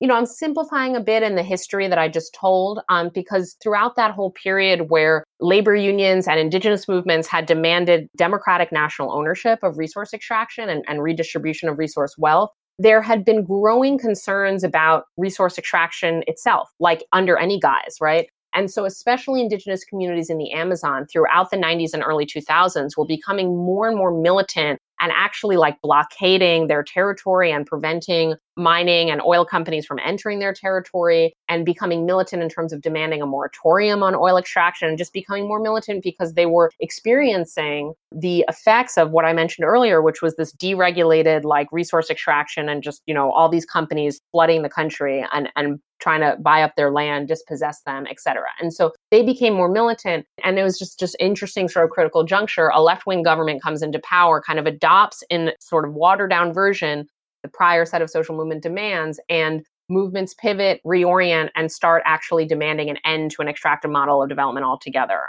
A: You know, I'm simplifying a bit in the history that I just told um, because throughout that whole period where labor unions and indigenous movements had demanded democratic national ownership of resource extraction and, and redistribution of resource wealth, there had been growing concerns about resource extraction itself, like under any guise, right? And so, especially indigenous communities in the Amazon throughout the 90s and early 2000s were becoming more and more militant and actually like blockading their territory and preventing mining and oil companies from entering their territory and becoming militant in terms of demanding a moratorium on oil extraction and just becoming more militant because they were experiencing the effects of what I mentioned earlier, which was this deregulated like resource extraction and just, you know, all these companies flooding the country and, and trying to buy up their land, dispossess them, etc. And so they became more militant. And it was just just interesting sort of critical juncture. A left-wing government comes into power, kind of adopts in sort of watered down version the prior set of social movement demands and movements pivot, reorient, and start actually demanding an end to an extractive model of development altogether.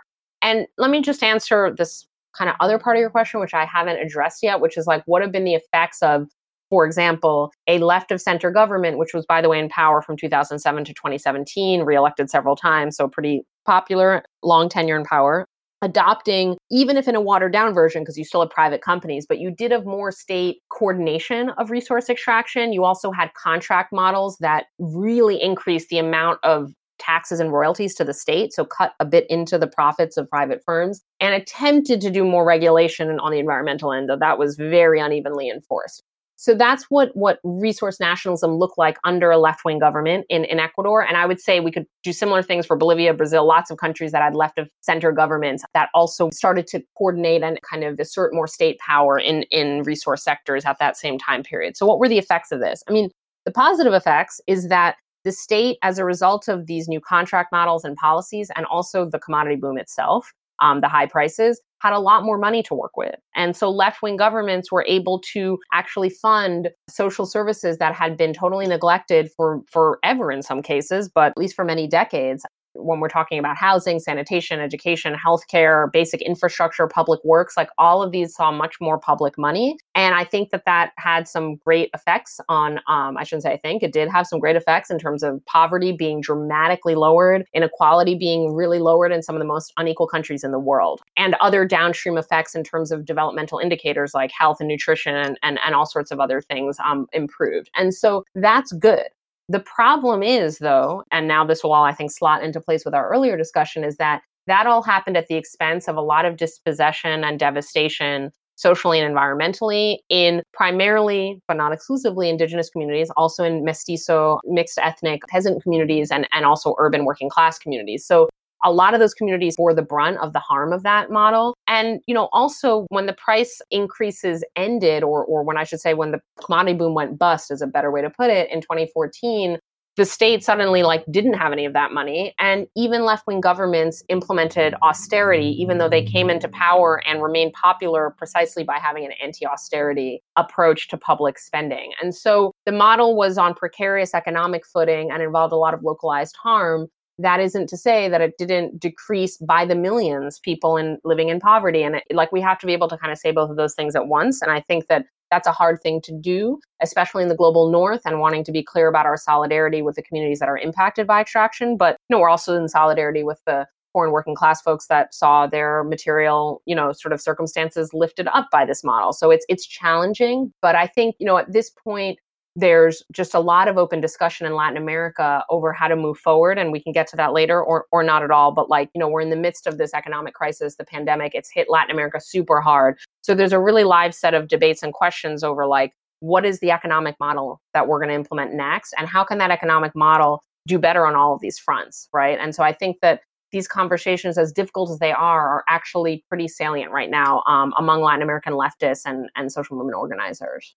A: And let me just answer this kind of other part of your question, which I haven't addressed yet, which is like, what have been the effects of, for example, a left of center government, which was, by the way, in power from 2007 to 2017, reelected several times, so pretty popular, long tenure in power, adopting, even if in a watered down version, because you still have private companies, but you did have more state coordination of resource extraction. You also had contract models that really increased the amount of taxes and royalties to the state, so cut a bit into the profits of private firms, and attempted to do more regulation on the environmental end, though that was very unevenly enforced. So that's what what resource nationalism looked like under a left wing government in, in Ecuador. And I would say we could do similar things for Bolivia, Brazil, lots of countries that had left of center governments that also started to coordinate and kind of assert more state power in, in resource sectors at that same time period. So what were the effects of this? I mean, the positive effects is that the state, as a result of these new contract models and policies, and also the commodity boom itself, um, the high prices, had a lot more money to work with. And so left wing governments were able to actually fund social services that had been totally neglected for forever in some cases, but at least for many decades when we're talking about housing, sanitation, education, healthcare, basic infrastructure, public works, like all of these saw much more public money. And I think that that had some great effects on, um, I shouldn't say I think, it did have some great effects in terms of poverty being dramatically lowered, inequality being really lowered in some of the most unequal countries in the world, and other downstream effects in terms of developmental indicators like health and nutrition and, and, and all sorts of other things um, improved. And so that's good. The problem is, though, and now this will all, I think, slot into place with our earlier discussion, is that that all happened at the expense of a lot of dispossession and devastation socially and environmentally in primarily, but not exclusively, indigenous communities, also in mestizo, mixed ethnic peasant communities, and, and also urban working class communities. So a lot of those communities bore the brunt of the harm of that model. And, you know, also when the price increases ended, or, or when I should say, when the commodity boom went bust, is a better way to put it, in 2014, the state suddenly like didn't have any of that money. And even left-wing governments implemented austerity even though they came into power and remained popular precisely by having an anti-austerity approach to public spending. And so the model was on precarious economic footing and involved a lot of localized harm that isn't to say that it didn't decrease by the millions people in living in poverty. And it, like we have to be able to kind of say both of those things at once. And i think that that's a hard thing to do especially in the global north and wanting to be clear about our solidarity with the communities that are impacted by extraction. But you know we're also in solidarity with the poor and working class folks that saw their material you know sort of circumstances lifted up by this model. So it's it's challenging. But i think you know at this point there's just a lot of open discussion in Latin America over how to move forward and we can get to that later or or not at all but like you know we're in the midst of this economic crisis the pandemic it's hit Latin America super hard so there's a really live set of debates and questions over like what is the economic model that we're going to implement next and how can that economic model do better on all of these fronts right and so I think that these conversations, as difficult as they are, are actually pretty salient right now um, among Latin American leftists and, and social movement organizers.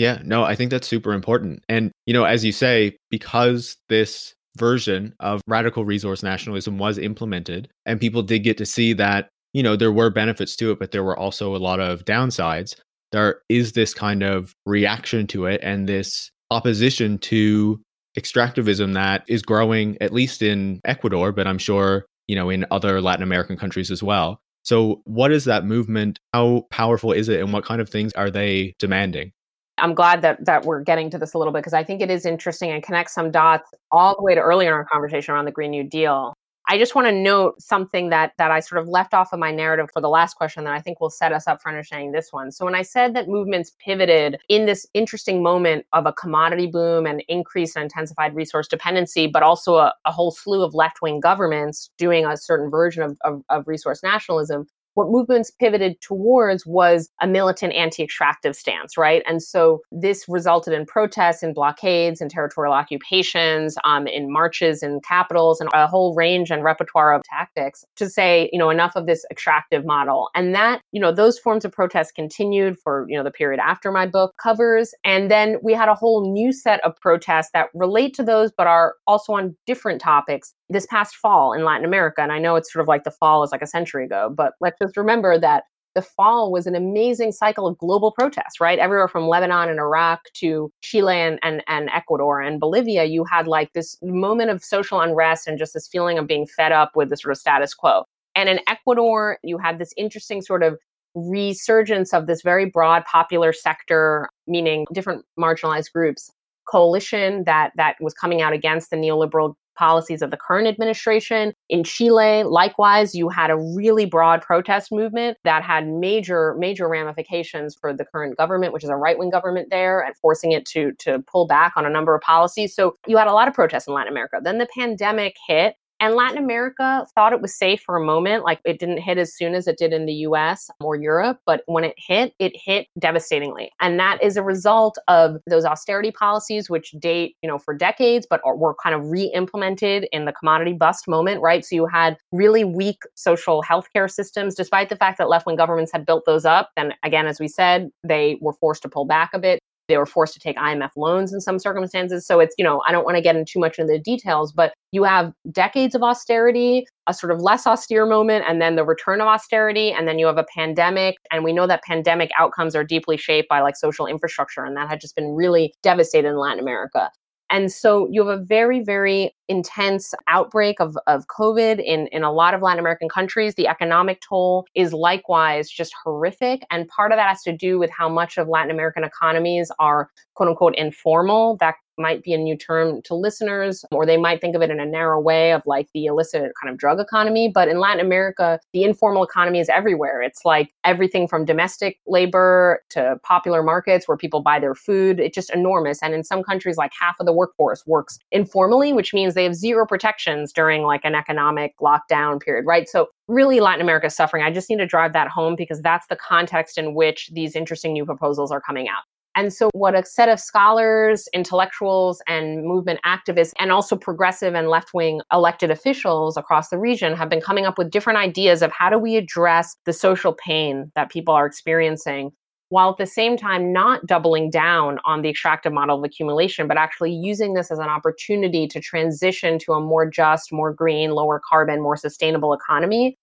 B: Yeah, no, I think that's super important. And, you know, as you say, because this version of radical resource nationalism was implemented and people did get to see that, you know, there were benefits to it, but there were also a lot of downsides. There is this kind of reaction to it and this opposition to extractivism that is growing, at least in Ecuador, but I'm sure, you know, in other Latin American countries as well. So, what is that movement? How powerful is it? And what kind of things are they demanding?
A: I'm glad that that we're getting to this a little bit because I think it is interesting and connects some dots all the way to earlier in our conversation around the Green New Deal. I just want to note something that that I sort of left off of my narrative for the last question that I think will set us up for understanding this one. So when I said that movements pivoted in this interesting moment of a commodity boom and increased and intensified resource dependency, but also a, a whole slew of left-wing governments doing a certain version of, of, of resource nationalism, what movements pivoted towards was a militant anti extractive stance, right? And so this resulted in protests and blockades and territorial occupations, um, in marches in capitals, and a whole range and repertoire of tactics to say, you know, enough of this extractive model. And that, you know, those forms of protest continued for, you know, the period after my book covers. And then we had a whole new set of protests that relate to those, but are also on different topics this past fall in Latin America. And I know it's sort of like the fall is like a century ago, but let's just remember that the fall was an amazing cycle of global protests, right? Everywhere from Lebanon and Iraq to Chile and, and, and Ecuador and Bolivia, you had like this moment of social unrest and just this feeling of being fed up with the sort of status quo. And in Ecuador, you had this interesting sort of resurgence of this very broad popular sector, meaning different marginalized groups coalition that that was coming out against the neoliberal policies of the current administration. In Chile, likewise, you had a really broad protest movement that had major, major ramifications for the current government, which is a right wing government there, and forcing it to, to pull back on a number of policies. So you had a lot of protests in Latin America. Then the pandemic hit, and Latin America thought it was safe for a moment. Like it didn't hit as soon as it did in the US or Europe. But when it hit, it hit devastatingly. And that is a result of those austerity policies, which date, you know, for decades, but were kind of re implemented in the commodity bust moment, right? So you had really weak social healthcare systems, despite the fact that left wing governments had built those up. And again, as we said, they were forced to pull back a bit. They were forced to take IMF loans in some circumstances. So it's, you know, I don't want to get into too much into the details, but you have decades of austerity, a sort of less austere moment, and then the return of austerity. And then you have a pandemic. And we know that pandemic outcomes are deeply shaped by like social infrastructure. And that had just been really devastated in Latin America. And so you have a very, very intense outbreak of, of COVID in, in a lot of Latin American countries. The economic toll is likewise just horrific. And part of that has to do with how much of Latin American economies are quote unquote informal. That might be a new term to listeners, or they might think of it in a narrow way of like the illicit kind of drug economy. But in Latin America, the informal economy is everywhere. It's like everything from domestic labor to popular markets where people buy their food. It's just enormous. And in some countries, like half of the workforce works informally, which means they have zero protections during like an economic lockdown period, right? So really Latin America is suffering. I just need to drive that home because that's the context in which these interesting new proposals are coming out. And so, what a set of scholars, intellectuals, and movement activists, and also progressive and left wing elected officials across the region have been coming up with different ideas of how do we address the social pain that people are experiencing while at the same time not doubling down on the extractive model of accumulation, but actually using this as an opportunity to transition to a more just, more green, lower carbon, more sustainable economy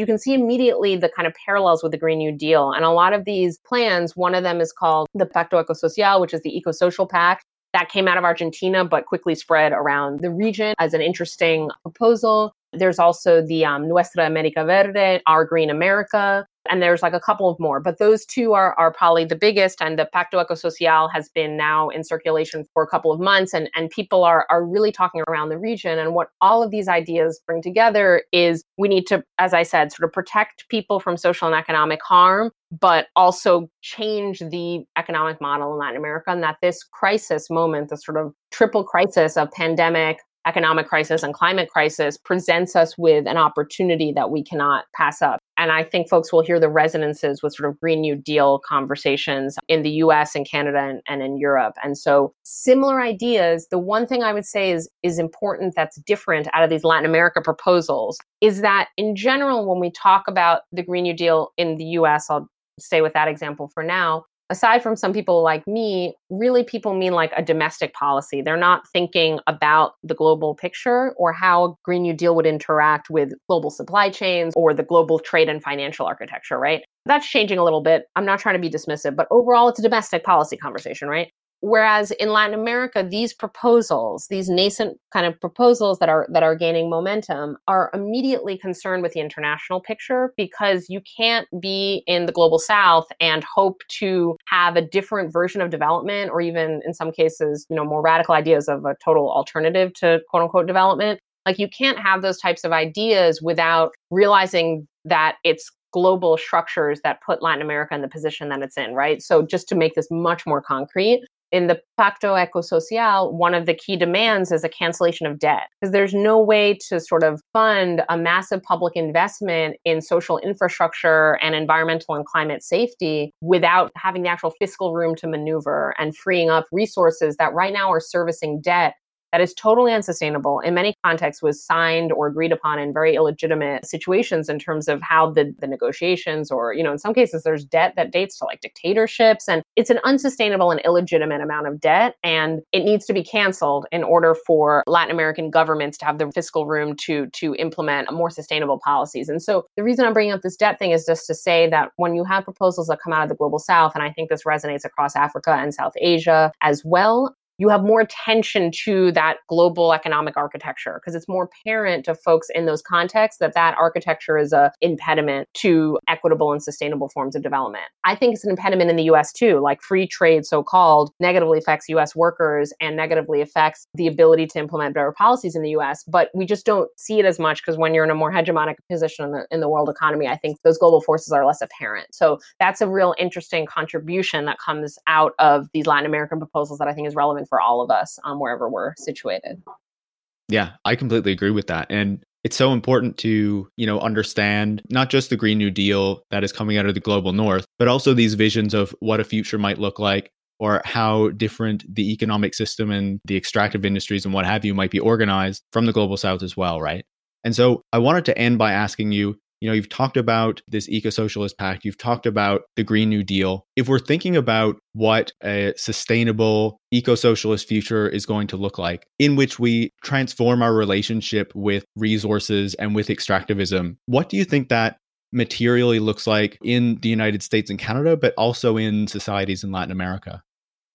A: you can see immediately the kind of parallels with the Green New Deal. And a lot of these plans, one of them is called the Pacto Ecosocial, which is the Eco Social Pact. That came out of Argentina, but quickly spread around the region as an interesting proposal. There's also the um, Nuestra America Verde, Our Green America, and there's like a couple of more, but those two are, are probably the biggest. And the Pacto Ecosocial has been now in circulation for a couple of months, and, and people are, are really talking around the region. And what all of these ideas bring together is we need to, as I said, sort of protect people from social and economic harm, but also change the economic model in Latin America. And that this crisis moment, the sort of triple crisis of pandemic, economic crisis and climate crisis presents us with an opportunity that we cannot pass up. And I think folks will hear the resonances with sort of Green New Deal conversations in the US and Canada and, and in Europe. And so similar ideas. The one thing I would say is, is important that's different out of these Latin America proposals is that in general, when we talk about the Green New Deal in the US, I'll stay with that example for now, aside from some people like me, really people mean like a domestic policy. They're not thinking about the global picture or how Green New Deal would interact with global supply chains or the global trade and financial architecture, right? That's changing a little bit. I'm not trying to be dismissive, but overall, it's a domestic policy conversation, right? Whereas in Latin America, these proposals, these nascent kind of proposals that are that are gaining momentum, are immediately concerned with the international picture because you can't be in the global south and hope to have a different version of development, or even in some cases, you know, more radical ideas of a total alternative to quote unquote development. Like you can't have those types of ideas without realizing that it's global structures that put Latin America in the position that it's in, right? So just to make this much more concrete, in the Pacto Ecosocial, one of the key demands is a cancellation of debt because there's no way to sort of fund a massive public investment in social infrastructure and environmental and climate safety without having the actual fiscal room to maneuver and freeing up resources that right now are servicing debt that is totally unsustainable. In many contexts was signed or agreed upon in very illegitimate situations in terms of how the, the negotiations or you know in some cases there's debt that dates to like dictatorships and it's an unsustainable and illegitimate amount of debt and it needs to be canceled in order for latin american governments to have the fiscal room to to implement more sustainable policies. And so the reason i'm bringing up this debt thing is just to say that when you have proposals that come out of the global south and i think this resonates across africa and south asia as well you have more attention to that global economic architecture because it's more apparent to folks in those contexts that that architecture is a impediment to equitable and sustainable forms of development. I think it's an impediment in the US too, like free trade so called negatively affects US workers and negatively affects the ability to implement better policies in the US, but we just don't see it as much because when you're in a more hegemonic position in the, in the world economy, I think those global forces are less apparent. So that's a real interesting contribution that comes out of these Latin American proposals that I think is relevant for all of us um, wherever we're situated.
B: Yeah, I completely agree with that. And it's so important to, you know, understand not just the Green New Deal that is coming out of the global north, but also these visions of what a future might look like or how different the economic system and the extractive industries and what have you might be organized from the global south as well, right? And so I wanted to end by asking you you know, you've talked about this eco socialist pact, you've talked about the Green New Deal. If we're thinking about what a sustainable eco socialist future is going to look like, in which we transform our relationship with resources and with extractivism, what do you think that materially looks like in the United States and Canada, but also in societies in Latin America?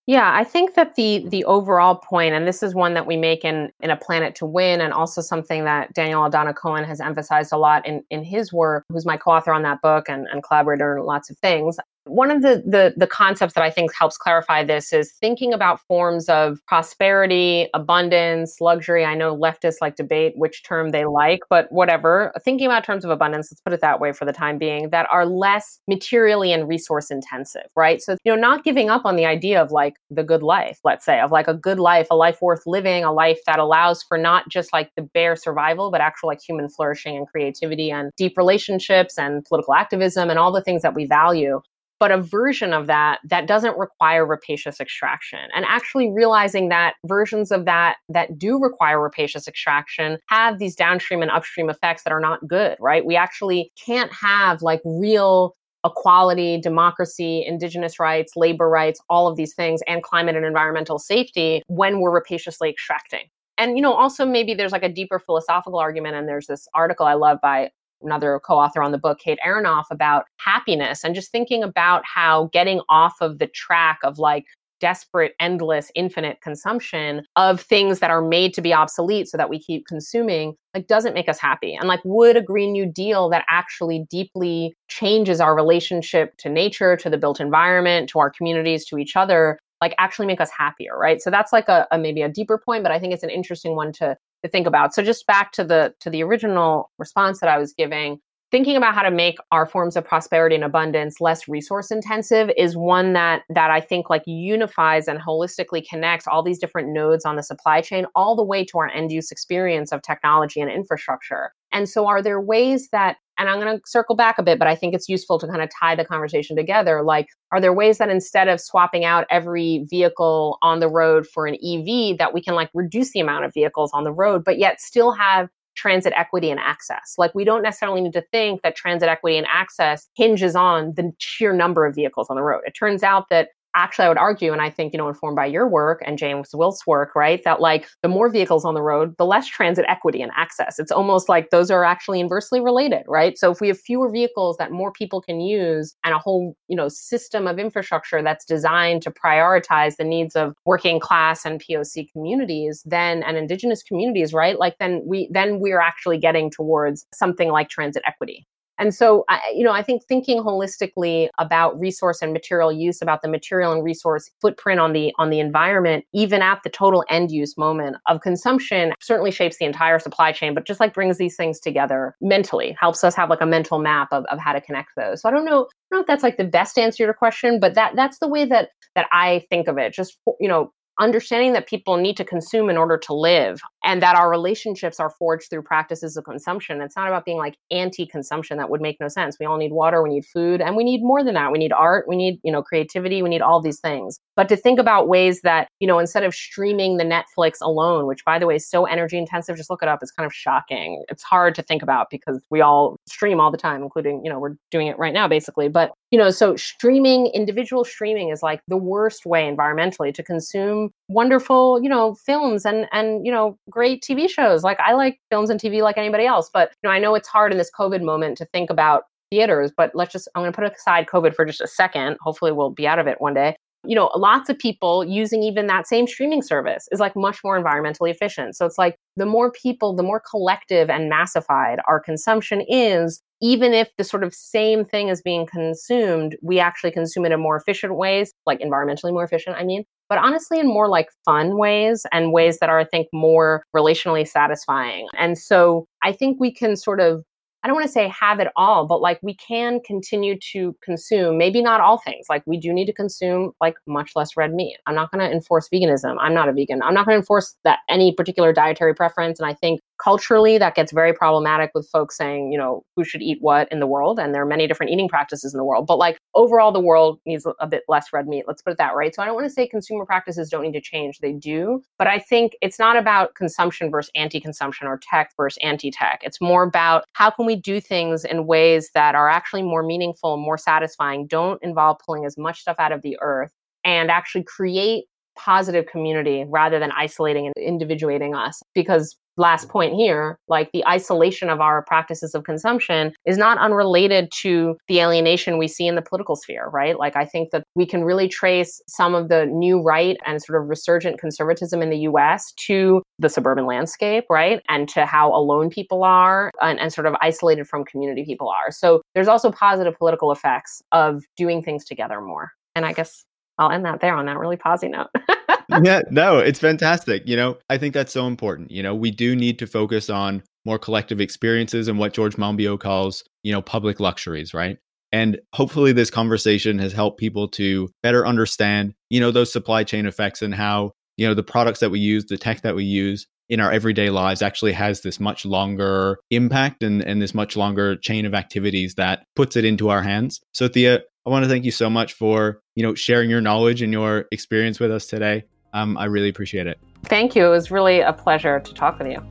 A: Yeah, I think that the the overall point, and this is one that we make in in a Planet to Win, and also something that Daniel Aldana Cohen has emphasized a lot in in his work, who's my co-author on that book and, and collaborator in lots of things one of the, the, the concepts that I think helps clarify this is thinking about forms of prosperity, abundance, luxury. I know leftists like debate which term they like, but whatever. Thinking about terms of abundance, let's put it that way for the time being, that are less materially and resource intensive, right? So, you know, not giving up on the idea of like the good life, let's say, of like a good life, a life worth living, a life that allows for not just like the bare survival, but actual like human flourishing and creativity and deep relationships and political activism and all the things that we value but a version of that that doesn't require rapacious extraction and actually realizing that versions of that that do require rapacious extraction have these downstream and upstream effects that are not good right we actually can't have like real equality, democracy, indigenous rights, labor rights, all of these things, and climate and environmental safety when we're rapaciously extracting. And you know, also maybe there's like a deeper philosophical argument, and there's this article I love by another co-author on the book, Kate Aronoff, about happiness and just thinking about how getting off of the track of like desperate, endless, infinite consumption of things that are made to be obsolete so that we keep consuming, like doesn't make us happy. And like would a Green New Deal that actually deeply changes our relationship to nature, to the built environment, to our communities, to each other, like actually make us happier, right? So that's like a, a maybe a deeper point, but I think it's an interesting one to to think about. So just back to the to the original response that I was giving, thinking about how to make our forms of prosperity and abundance less resource intensive is one that that I think like unifies and holistically connects all these different nodes on the supply chain all the way to our end use experience of technology and infrastructure. And so are there ways that and I'm going to circle back a bit, but I think it's useful to kind of tie the conversation together. Like, are there ways that instead of swapping out every vehicle on the road for an EV, that we can like reduce the amount of vehicles on the road, but yet still have transit equity and access. Like we don't necessarily need to think that transit equity and access hinges on the sheer number of vehicles on the road. It turns out that actually I would argue, and I think, you know, informed by your work and James Wilt's work, right, that like the more vehicles on the road, the less transit equity and access. It's almost like those are actually inversely related, right? So if we have fewer vehicles that more people can use and a whole, you know, system of infrastructure that's designed to prioritize the needs of working class and POC communities, then and indigenous communities, right? Like then we then we're actually getting towards something like transit equity. And so, I, you know, I think thinking holistically about resource and material use, about the material and resource footprint on the on the environment, even at the total end use moment of consumption, certainly shapes the entire supply chain. But just like brings these things together mentally, helps us have like a mental map of, of how to connect those. So I don't know, I don't know if that's like the best answer to your question, but that that's the way that that I think of it. Just you know, understanding that people need to consume in order to live and that our relationships are forged through practices of consumption. It's not about being like anti-consumption that would make no sense. We all need water, we need food, and we need more than that. We need art, we need, you know, creativity, we need all these things. But to think about ways that, you know, instead of streaming the Netflix alone, which by the way is so energy intensive, just look it up, it's kind of shocking. It's hard to think about because we all stream all the time, including, you know, we're doing it right now basically. But you know so streaming individual streaming is like the worst way environmentally to consume wonderful you know films and and you know great tv shows. Like i like films and tv like anybody else but you know i know it's hard in this covid moment to think about theaters but let's just i'm going to put aside covid for just a second. Hopefully we'll be out of it one day. You know lots of people using even that same streaming service is like much more environmentally efficient. So it's like the more people the more collective and massified our consumption is even if the sort of same thing is being consumed, we actually consume it in more efficient ways, like environmentally more efficient, I mean, but honestly in more like fun ways and ways that are, I think, more relationally satisfying. And so I think we can sort of I don't want to say have it all, but like we can continue to consume, maybe not all things. Like we do need to consume like much less red meat. I'm not going to enforce veganism. I'm not a vegan. I'm not going to enforce that any particular dietary preference. And I think culturally that gets very problematic with folks saying, you know, who should eat what in the world. And there are many different eating practices in the world. But like overall, the world needs a bit less red meat. Let's put it that right. So I don't want to say consumer practices don't need to change. They do. But I think it's not about consumption versus anti consumption or tech versus anti tech. It's more about how can we do things in ways that are actually more meaningful, more satisfying, don't involve pulling as much stuff out of the earth, and actually create positive community rather than isolating and individuating us. Because last point here, like the isolation of our practices of consumption is not unrelated to the alienation we see in the political sphere, right? Like I think that we can really trace some of the new right and sort of resurgent conservatism in the US to the suburban landscape, right? And to how alone people are and, and sort of isolated from community people are. So there's also positive political effects of doing things together more. And I guess I'll end that there on that really posy note.
B: yeah, no, it's fantastic. You know, I think that's so important. You know, we do need to focus on more collective experiences and what George Monbiot calls, you know, public luxuries, right? And hopefully this conversation has helped people to better understand, you know, those supply chain effects and how, you know, the products that we use, the tech that we use in our everyday lives actually has this much longer impact and, and this much longer chain of activities that puts it into our hands. So Thea, I want to thank you so much for, you know, sharing your knowledge and your experience with us today. Um, I really appreciate it.
A: Thank you. It was really a pleasure to talk with you.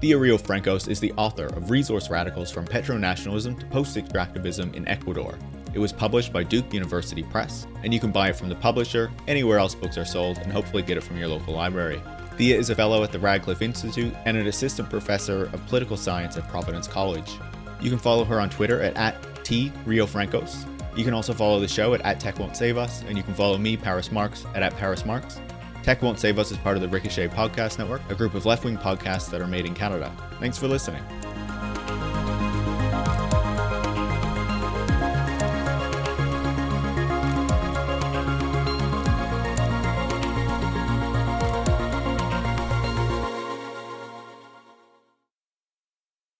B: Thea Riofrancos is the author of Resource Radicals from Petronationalism to Post Extractivism in Ecuador. It was published by Duke University Press, and you can buy it from the publisher, anywhere else books are sold, and hopefully get it from your local library. Thea is a fellow at the Radcliffe Institute and an assistant professor of political science at Providence College. You can follow her on Twitter at, at T Riofrancos you can also follow the show at, at Tech Won't Save Us, and you can follow me, Paris Marks, at, at Paris Marks. Tech Won't Save Us is part of the Ricochet Podcast Network, a group of left wing podcasts that are made in Canada. Thanks for listening.